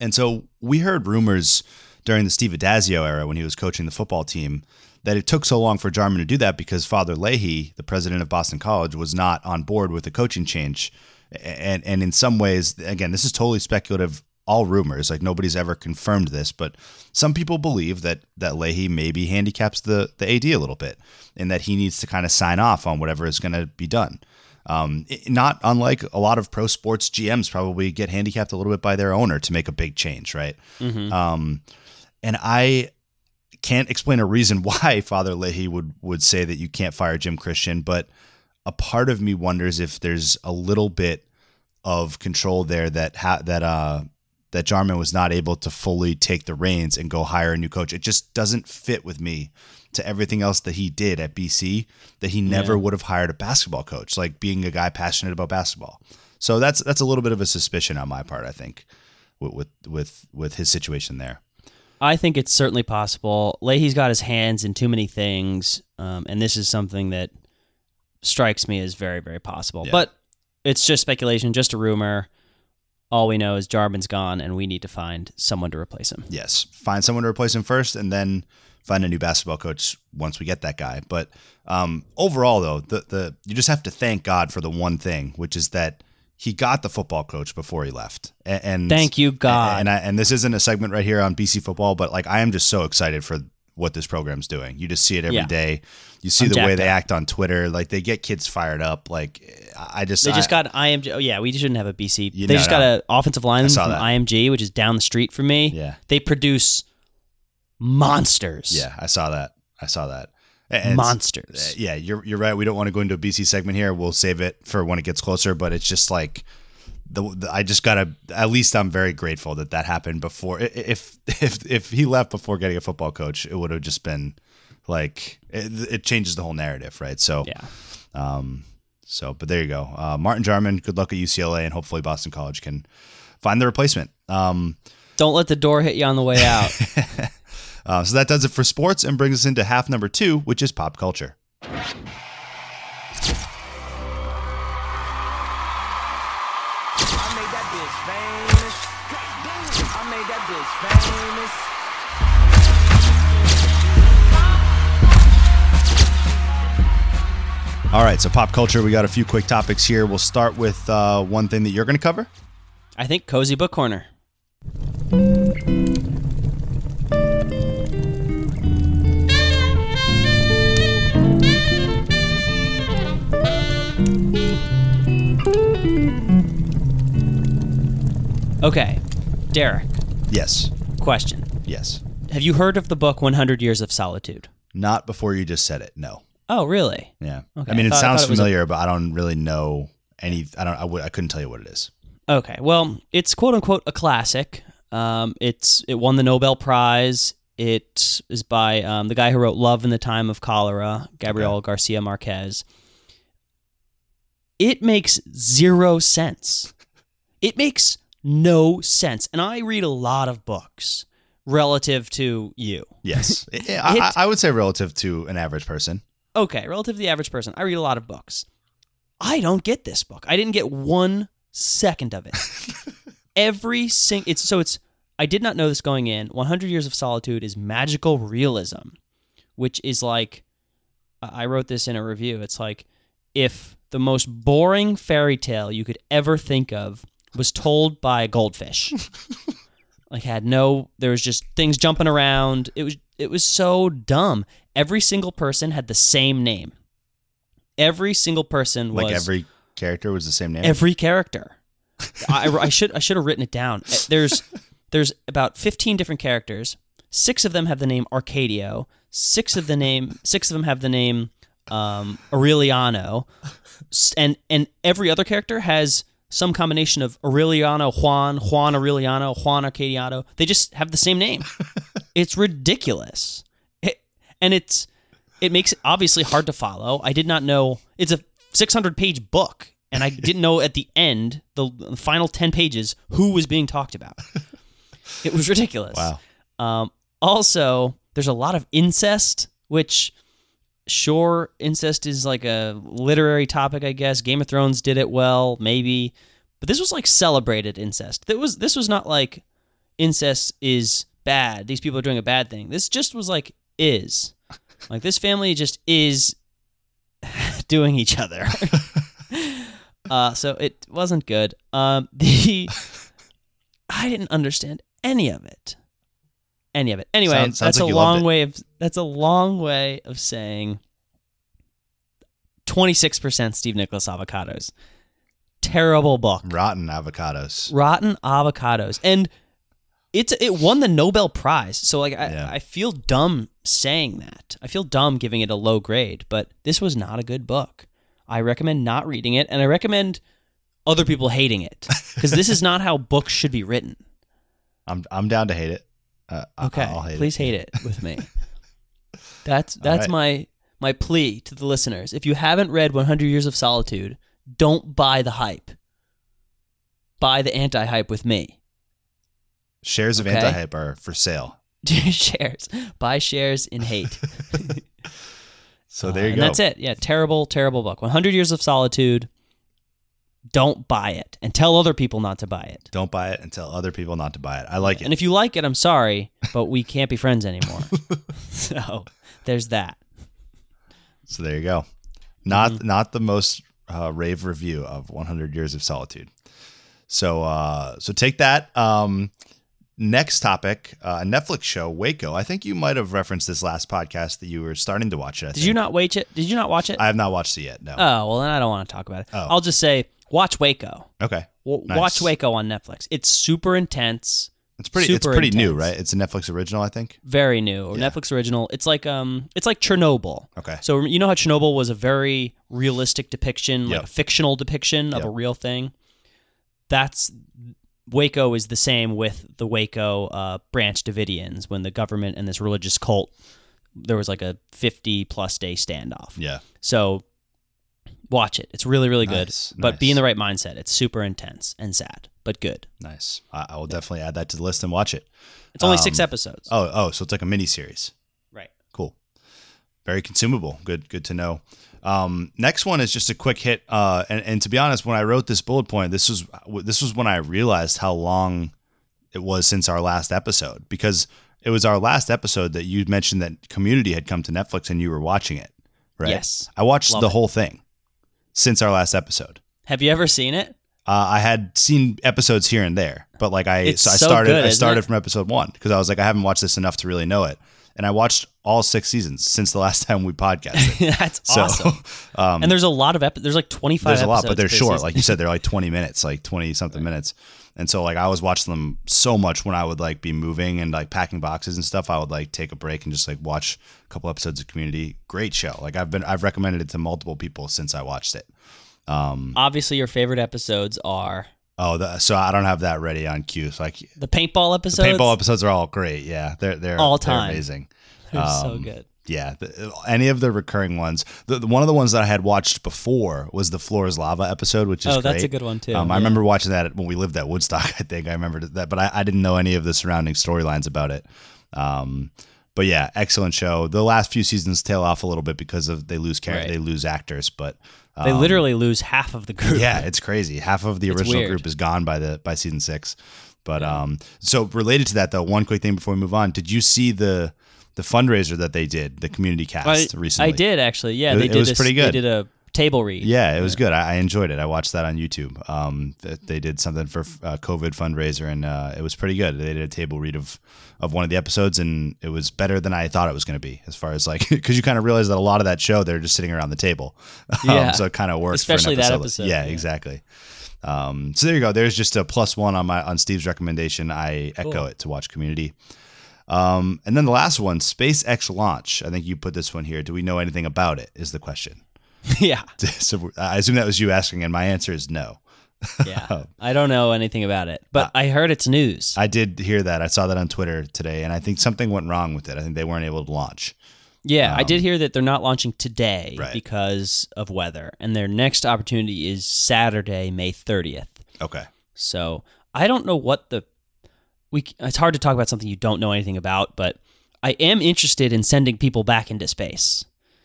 A: And so we heard rumors during the Steve Addazio era when he was coaching the football team that it took so long for Jarmond to do that because Father Leahy, the president of Boston College, was not on board with the coaching change. And and in some ways, again, this is totally speculative, all rumors. Like nobody's ever confirmed this, but some people believe that that Leahy maybe handicaps the the AD a little bit, and that he needs to kind of sign off on whatever is going to be done. Um, not unlike a lot of pro sports GMs probably get handicapped a little bit by their owner to make a big change, right? Um, and I can't explain a reason <laughs> why Father Leahy would would say that you can't fire Jim Christian, but a part of me wonders if there's a little bit of control there that ha- that uh that Jarmond was not able to fully take the reins and go hire a new coach. It just doesn't fit with me to everything else that he did at BC that he never would have hired a basketball coach, like being a guy passionate about basketball. So that's that's a little bit of a suspicion on my part, I think, with with with, with his situation there.
B: I think it's certainly possible. Leahy's got his hands in too many things, um, and this is something that strikes me as very, very possible.
A: Yeah.
B: But it's just speculation, just a rumor. All we know is Jarmond's gone, and we need to find someone to replace him.
A: Yes, find someone to replace him first, and then find a new basketball coach once we get that guy. But um, overall, though, the the you just have to thank God for the one thing, which is that he got the football coach before he left. A- And,
B: Thank you, God.
A: And I, and this isn't a segment right here on BC football, but like I am just so excited for what this program's doing. You just see it every
B: Yeah.
A: day. You see
B: I'm
A: the way they
B: up.
A: act on Twitter. Like they get kids fired up. Like I just
B: They just
A: I-
B: got IMG. Oh yeah, we shouldn't have a BC.
A: You-
B: they
A: no,
B: just
A: no.
B: got an offensive lineman
A: saw
B: from
A: that.
B: IMG, which is down the street from me.
A: Yeah.
B: they produce monsters.
A: Yeah, I saw that. I saw that. And
B: monsters.
A: Yeah, you're you're right. We don't want to go into a BC segment here. We'll save it for when it gets closer. But it's just like the, the I just gotta. At least I'm very grateful that that happened before. If if if he left before getting a football coach, it would have just been like it, it changes the whole narrative, right? So
B: yeah.
A: um, so but there you go. Uh, Martin Jarmond. Good luck at UCLA, and hopefully Boston College can find the replacement. Um,
B: Don't let the door hit you on the way out. <laughs>
A: uh, so that does it for sports and brings us into half number two, which is pop culture. All right, so pop culture. We got a few quick topics here. We'll start with uh, one thing that you're going to cover.
B: I think cozy book corner. Okay, Derek.
A: Yes,
B: Question:
A: yes.
B: Have you heard of the book 100 Years of Solitude?
A: Not before you just said it. No.
B: Oh, really?
A: Yeah.
B: Okay,
A: I mean,
B: I
A: it
B: thought- I
A: sounds
B: it was a-
A: familiar, but I don't really know any. I don't. I w- I couldn't tell you what it is.
B: Okay, well, it's quote unquote a classic. Um, it's it won the Nobel Prize. It is by um, the guy who wrote Love in the Time of Cholera, Gabriel Garcia Marquez. it makes zero sense. It makes no sense. And I read a lot of books relative to you.
A: Yes, <laughs> I, I, I would say relative to an average person.
B: Okay, relative to the average person, I read a lot of books. I don't get this book. I didn't get one second of it. <laughs> Every sing it's so it's I did not know this going in. 100 Years of Solitude is magical realism, which is like I wrote this in a review. It's like if the most boring fairy tale you could ever think of was told by a goldfish. <laughs> like had no there was just things jumping around. It was it was so dumb. Every single person had the same name. Every single person was
A: Like every character was the same name.
B: every character. I, I should I should have written it down. Uh, There's there's about 15 different characters. Six of them have the name Arcadio. Six of the name six of them have the name um, Aureliano, and and every other character has some combination of Aureliano, Juan, Juan Aureliano, Juan Arcadiano. They just have the same name. it's ridiculous, and it's it makes it obviously hard to follow. I did not know it's a 600 page book, and I didn't know at the end, the, the final 10 pages, who was being talked about. It was ridiculous.
A: Wow.
B: Um, also, there's a lot of incest, which sure, incest is like a literary topic, I guess. Game of Thrones did it well, maybe, but this was like celebrated incest. That was this was not like incest is bad. These people are doing a bad thing. This just was like is like this family just is <laughs> doing each other. <laughs> uh, so it wasn't good. Um, <laughs> the I didn't understand any of it. Any of it. Anyway,
A: Sounds- sounds
B: that's
A: like
B: a long way of that's a long way of saying 26% Steve Nicholas avocados. Terrible book.
A: Rotten avocados.
B: Rotten avocados. And it's it won the Nobel Prize. So like I,
A: Yeah.
B: I feel dumb saying that. I feel dumb giving it a low grade, but this was not a good book. I recommend not reading it and I recommend other people hating it <laughs> because this is not how books should be written.
A: I'm I'm down to hate it. Uh,
B: Okay,
A: hate
B: please
A: it.
B: hate it with me. <laughs> That's that's
A: right.
B: my my plea to the listeners. If you haven't read 100 Years of Solitude, don't buy the hype. Buy the anti-hype with me.
A: Shares of
B: Okay.
A: anti-hype are for sale. <laughs>
B: shares. Buy shares in <laughs> hate.
A: So there you
B: and
A: go.
B: that's it. Yeah, terrible, terrible book. 100 Years of Solitude. Don't buy it and tell other people not to buy it.
A: Don't buy it and tell other people not to buy it. I like it.
B: And if you like it, I'm sorry, but we can't be friends anymore. <laughs> so there's that.
A: So there you go. Not
B: Mm-hmm.
A: not the most uh, rave review of 100 Years of Solitude. So uh, so take that. Um, next topic, uh, a Netflix show, Waco. I think you might have referenced this last podcast that you were starting to watch it. I
B: Did you not watch it? Did you not watch it?
A: I have not watched it yet. No.
B: Oh well, then I don't want to talk about it.
A: Oh.
B: I'll just say watch Waco.
A: okay.
B: W-
A: Nice.
B: Watch Waco on Netflix. It's super intense,
A: It's pretty. It's pretty new, right? It's a Netflix original, I think.
B: very new,
A: Yeah.
B: Netflix original. It's like um, it's like Chernobyl.
A: Okay.
B: So you know how Chernobyl was a very realistic depiction, like
A: Yep.
B: a fictional depiction of a real thing. That's Waco is the same with the Waco uh, Branch Davidians when the government and this religious cult there was like a 50 plus day standoff.
A: Yeah.
B: So watch it. It's really, really good.
A: Nice,
B: But be in the right mindset. It's super intense and sad, but good.
A: Nice. I, I will definitely add that to the list and watch it.
B: It's only six
A: Um,
B: episodes.
A: Oh, oh, so it's like a mini series.
B: right.
A: Cool. Very consumable. Good, good to know. Um, next one is just a quick hit. Uh, and, and to be honest, when I wrote this bullet point, this was this was when I realized how long it was since our last episode because it was our last episode that you mentioned that Community had come to Netflix and you were watching it. Right.
B: Yes.
A: I watched
B: Love
A: the
B: it.
A: whole thing since our last episode.
B: Have you ever seen it?
A: Uh, I had seen episodes here and there, but like I, so I
B: so
A: started,
B: good,
A: I started from episode one because I was like, I haven't watched this enough to really know it, and I watched all six seasons since the last <laughs> time we podcasted. <laughs>
B: That's
A: So,
B: awesome. <laughs>
A: um,
B: and there's a lot of ep- there's like 25
A: there's a lot, but they're short.
B: season.
A: Like you said, they're like 20 minutes, like 20 something minutes. And so like I was watching them so much when I would like be moving and like packing boxes and stuff. I would like take a break and just like watch a couple episodes of Community. Great show. Like I've been I've recommended it to multiple people since I watched it.
B: Um, Obviously, your favorite episodes are
A: Oh, the, so I don't have that ready on cue. So like
B: the paintball episodes.
A: paintball episodes are all great. Yeah, they're they're
B: All
A: they're
B: time.
A: amazing.
B: They're so
A: Um,
B: good.
A: Yeah, the, any of the recurring ones. The, the- one of the ones that I had watched before was the Floor is Lava episode, which is
B: Oh, that's
A: great.
B: a good one, too.
A: Um, I
B: Yeah.
A: remember watching that when we lived at Woodstock. <laughs> I think I remember that, but I, I didn't know any of the surrounding storylines about it. Um, but yeah, excellent show. The last few seasons tail off a little bit because of they lose char-
B: Right.
A: they lose actors, but
B: They
A: um,
B: literally lose half of the group.
A: yeah, it's crazy. Half of the
B: It's
A: original
B: weird.
A: group is gone by the by season six. But um, so related to that though, one quick thing before we move on, did you see the the fundraiser that they did, the community
B: I,
A: cast recently?
B: I did actually. Yeah,
A: It-
B: they
A: it
B: did.
A: was
B: this-
A: pretty good.
B: They did a table read.
A: Yeah, it was good. I, I enjoyed it. I watched that on YouTube. Um, they did something for uh, COVID fundraiser, and uh, it was pretty good. They did a table read of of one of the episodes, and it was better than I thought it was going to be. As far as like, <laughs> because you kind of realize that a lot of that show they're just sitting around the table, <laughs> Um, so it kind of works. for an
B: Especially that episode,
A: Yeah,
B: yeah.
A: exactly. Um, so there you go. There's just a plus one on my on Steve's recommendation. I echo it to watch Community. Um, and then the last one, SpaceX launch. I think you put this one here. Do we know anything about it? Is the question. <laughs>
B: yeah, <laughs>
A: so I assume that was you asking, and my answer is no. <laughs>
B: yeah. I don't know anything about it, but I heard it's news.
A: Uh, I did hear that. I saw that on Twitter today, and I think something went wrong with it. I think they weren't able to launch.
B: yeah, I did hear that they're not launching today
A: Right.
B: because of weather, and their next opportunity is Saturday, May thirtieth.
A: Okay.
B: So I don't know what the we. It's hard to talk about something you don't know anything about, but I am interested in sending people back into space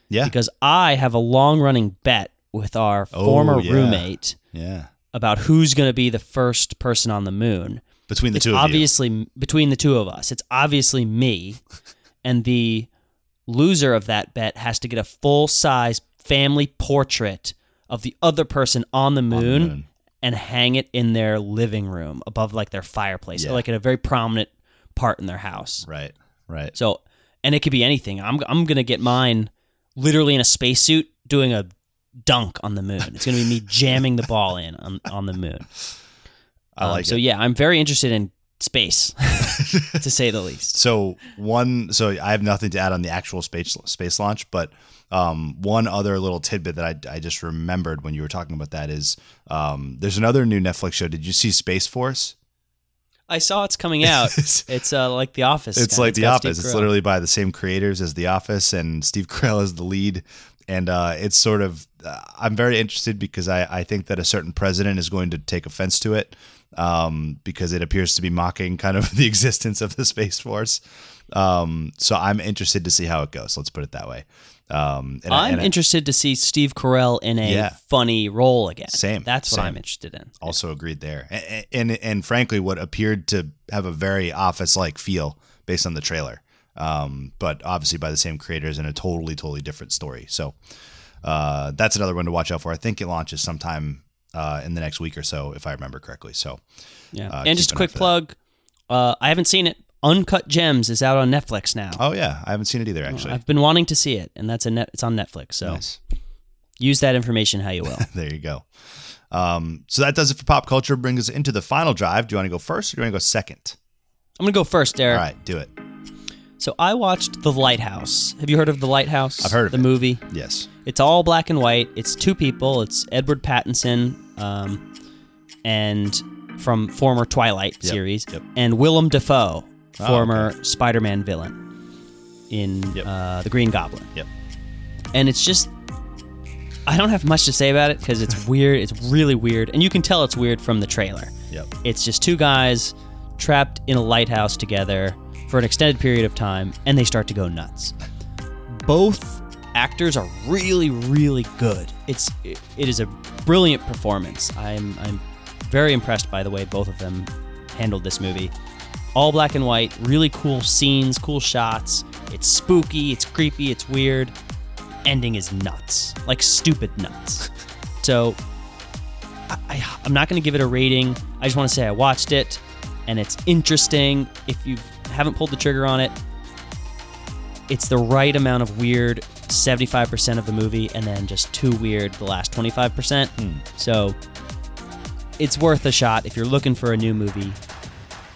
A: Yeah.
B: because I have a long running bet with our
A: Oh,
B: former
A: yeah.
B: roommate
A: yeah.
B: about who's going to be the first person on the moon.
A: Between the
B: it's
A: two of you.
B: obviously between the two of us. It's obviously me, <laughs> and the loser of that bet has to get a full size family portrait of the other person on the moon,
A: moon.
B: And hang it in their living room above like their fireplace,
A: Yeah.
B: or like in a very prominent part in their house.
A: Right. Right.
B: So, and it could be anything. I'm I'm gonna get mine literally in a spacesuit doing a dunk on the moon. It's gonna be me <laughs> jamming the ball in on, on the moon.
A: I
B: Um,
A: like
B: so
A: it.
B: yeah, I'm very interested in space, <laughs> to say the least.
A: So one, so I have nothing to add on the actual space space launch, but um, one other little tidbit that I, I just remembered when you were talking about that is um, there's another new Netflix show. Did you see Space Force?
B: I saw it's coming out. <laughs> it's uh, like The Office.
A: It's
B: kinda.
A: like The Office. It's literally by the same creators as The Office, and Steve <laughs> Carell is the lead. And uh, it's sort of, uh, I'm very interested because I, I think that a certain president is going to take offense to it um, because it appears to be mocking kind of <laughs> the existence of the Space Force. Um, so I'm interested to see how it goes. Let's put it that way. Um, and I-
B: I'm
A: I-
B: interested to see Steve Carell in a
A: Yeah.
B: funny role again.
A: Same,
B: That's what
A: same.
B: I'm interested in.
A: also agreed there. And, and and frankly, what appeared to have a very office like feel based on the trailer, um, but obviously by the same creators and a totally totally different story. So uh, that's another one to watch out for. I think it launches sometime uh, in the next week or so, if I remember correctly. So
B: Yeah.
A: Uh,
B: and just a quick
A: eye for that.
B: plug. Uh, I haven't seen it. Uncut Gems is out on Netflix now.
A: oh yeah, I haven't seen it either actually.
B: I've been wanting to see it, and that's a net. It's on Netflix. So
A: Nice.
B: use that information how you will. <laughs>
A: There you go. Um, so that does it for pop culture. Brings us into the final drive. Do you want to go first or do you want to go second?
B: I'm gonna go first, Derek.
A: All right, do it.
B: So I watched The Lighthouse. Have you heard of The Lighthouse?
A: I've heard of
B: the
A: it.
B: movie.
A: Yes.
B: It's all black and white. It's two people. It's Edward Pattinson, um, and from former Twilight
A: Yep,
B: series,
A: yep.
B: and Willem Dafoe,
A: Oh,
B: former Spider-Man villain in
A: Yep.
B: uh, the Green Goblin.
A: Yep.
B: And it's just, I don't have much to say about it because it's <laughs> weird. It's really weird, and you can tell it's weird from the trailer.
A: Yep.
B: It's just two guys trapped in a lighthouse together for an extended period of time, and they start to go nuts. Both actors are really, really good. It's it, it is a brilliant performance. I'm I'm very impressed by the way both of them handled this movie. All black and white, really cool scenes, cool shots. It's spooky, it's creepy, it's weird. Ending is nuts, like stupid nuts. <laughs> So I, I'm not going to give it a rating. I just want to say I watched it and it's interesting. If you haven't pulled the trigger on it, it's the right amount of weird 75% of the movie and then just too weird the last 25%. Hmm. So it's worth a shot if you're looking for a new movie.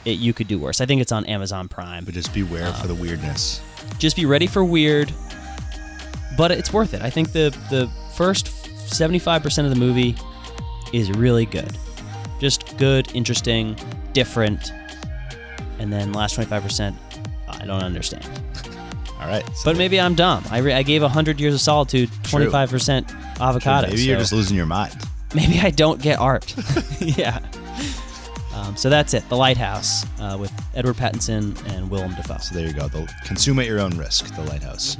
B: It, you could do worse. I think it's on Amazon Prime.
A: But just beware for the weirdness.
B: Just be ready for weird, but it's worth it. I think the the first 75% of the movie is really good. Just good, interesting, different. And then last 25%, I don't understand. <laughs>
A: All right. So
B: But maybe I'm dumb. I, re- I gave 100 years of solitude 25% avocado.
A: maybe you're just losing your mind.
B: maybe I don't get art. <laughs> <laughs> yeah. Um, so that's it. The Lighthouse uh, with Edward Pattinson and Willem Dafoe.
A: So there you go. The consume at your own risk. The lighthouse.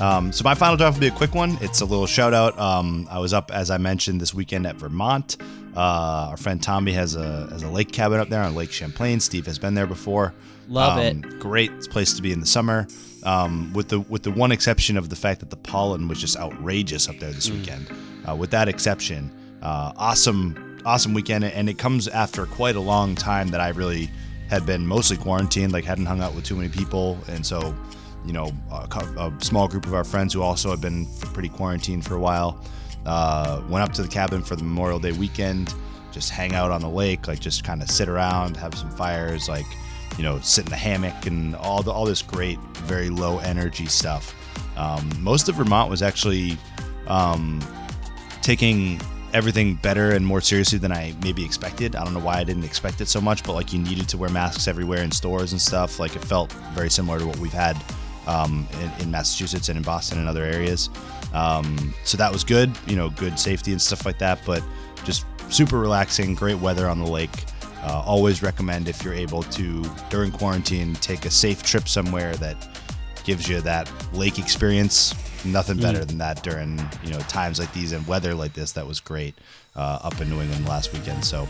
A: Um, so my final drive will be a quick one. It's a little shout out. Um, I was up as I mentioned this weekend at Vermont. Uh, our friend Tommy has a has a lake cabin up there on Lake Champlain. Steve has been there before.
B: Love
A: Um,
B: it.
A: Great place to be in the summer. Um, with the with the one exception of the fact that the pollen was just outrageous up there this weekend. Uh, with that exception, uh, awesome awesome weekend, and it comes after quite a long time that I really had been mostly quarantined, like hadn't hung out with too many people, and so you know a, a small group of our friends who also had been pretty quarantined for a while uh, went up to the cabin for the Memorial Day weekend, just hang out on the lake, like just kind of sit around, have some fires, like you know, sit in the hammock and all the, all this great, very low energy stuff. Um, most of Vermont was actually um, taking everything better and more seriously than I maybe expected. I don't know why I didn't expect it so much, but like you needed to wear masks everywhere in stores and stuff. Like it felt very similar to what we've had um, in, in Massachusetts and in Boston and other areas. Um, so that was good, you know, good safety and stuff like that. But just super relaxing, great weather on the lake. Uh, always recommend if you're able to during quarantine take a safe trip somewhere that gives you that lake experience. Nothing better than that during you know times like these and weather like this. That was great uh, up in New England last weekend. So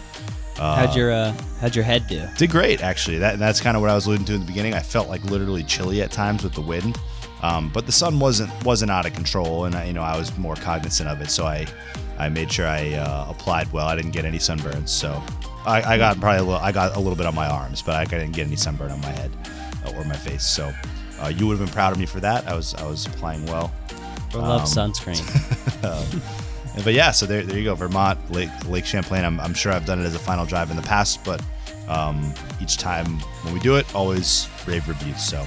B: how'd your uh, how'd your head do?
A: did great actually. That that's kind of what I was alluding to in the beginning. I felt like literally chilly at times with the wind, um, but the sun wasn't wasn't out of control, and I, you know I was more cognizant of it. So I I made sure I uh, applied well. I didn't get any sunburns, so I, I got probably a little, I got a little bit on my arms, but I didn't get any sunburn on my head uh, or my face. So uh, you would have been proud of me for that. I was I was applying well.
B: I love
A: Um,
B: sunscreen. <laughs>
A: But yeah, so there, there you go, Vermont, Lake Lake Champlain. I'm, I'm sure I've done it as a final drive in the past, but um, each time when we do it, always rave reviews. So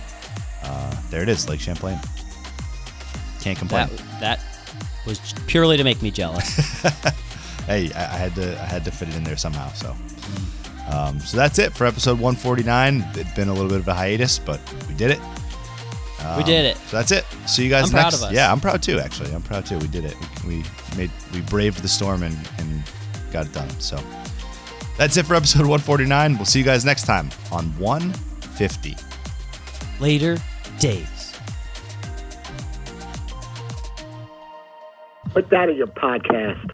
A: uh, there it is, Lake Champlain. Can't complain.
B: that that was purely to make me jealous. <laughs>
A: hey, I, I had to I had to fit it in there somehow. So um, so that's it for episode 149. It's been a little bit of a hiatus, but we did it.
B: We did it.
A: So that's it. See you guys
B: I'm proud
A: next.
B: of us.
A: Yeah, I'm proud too. Actually, I'm proud too. We did it. We, we made we braved the storm and and got it done. So that's it for episode 149. We'll see you guys next time on 150.
B: Later days.
F: Put that in your podcast.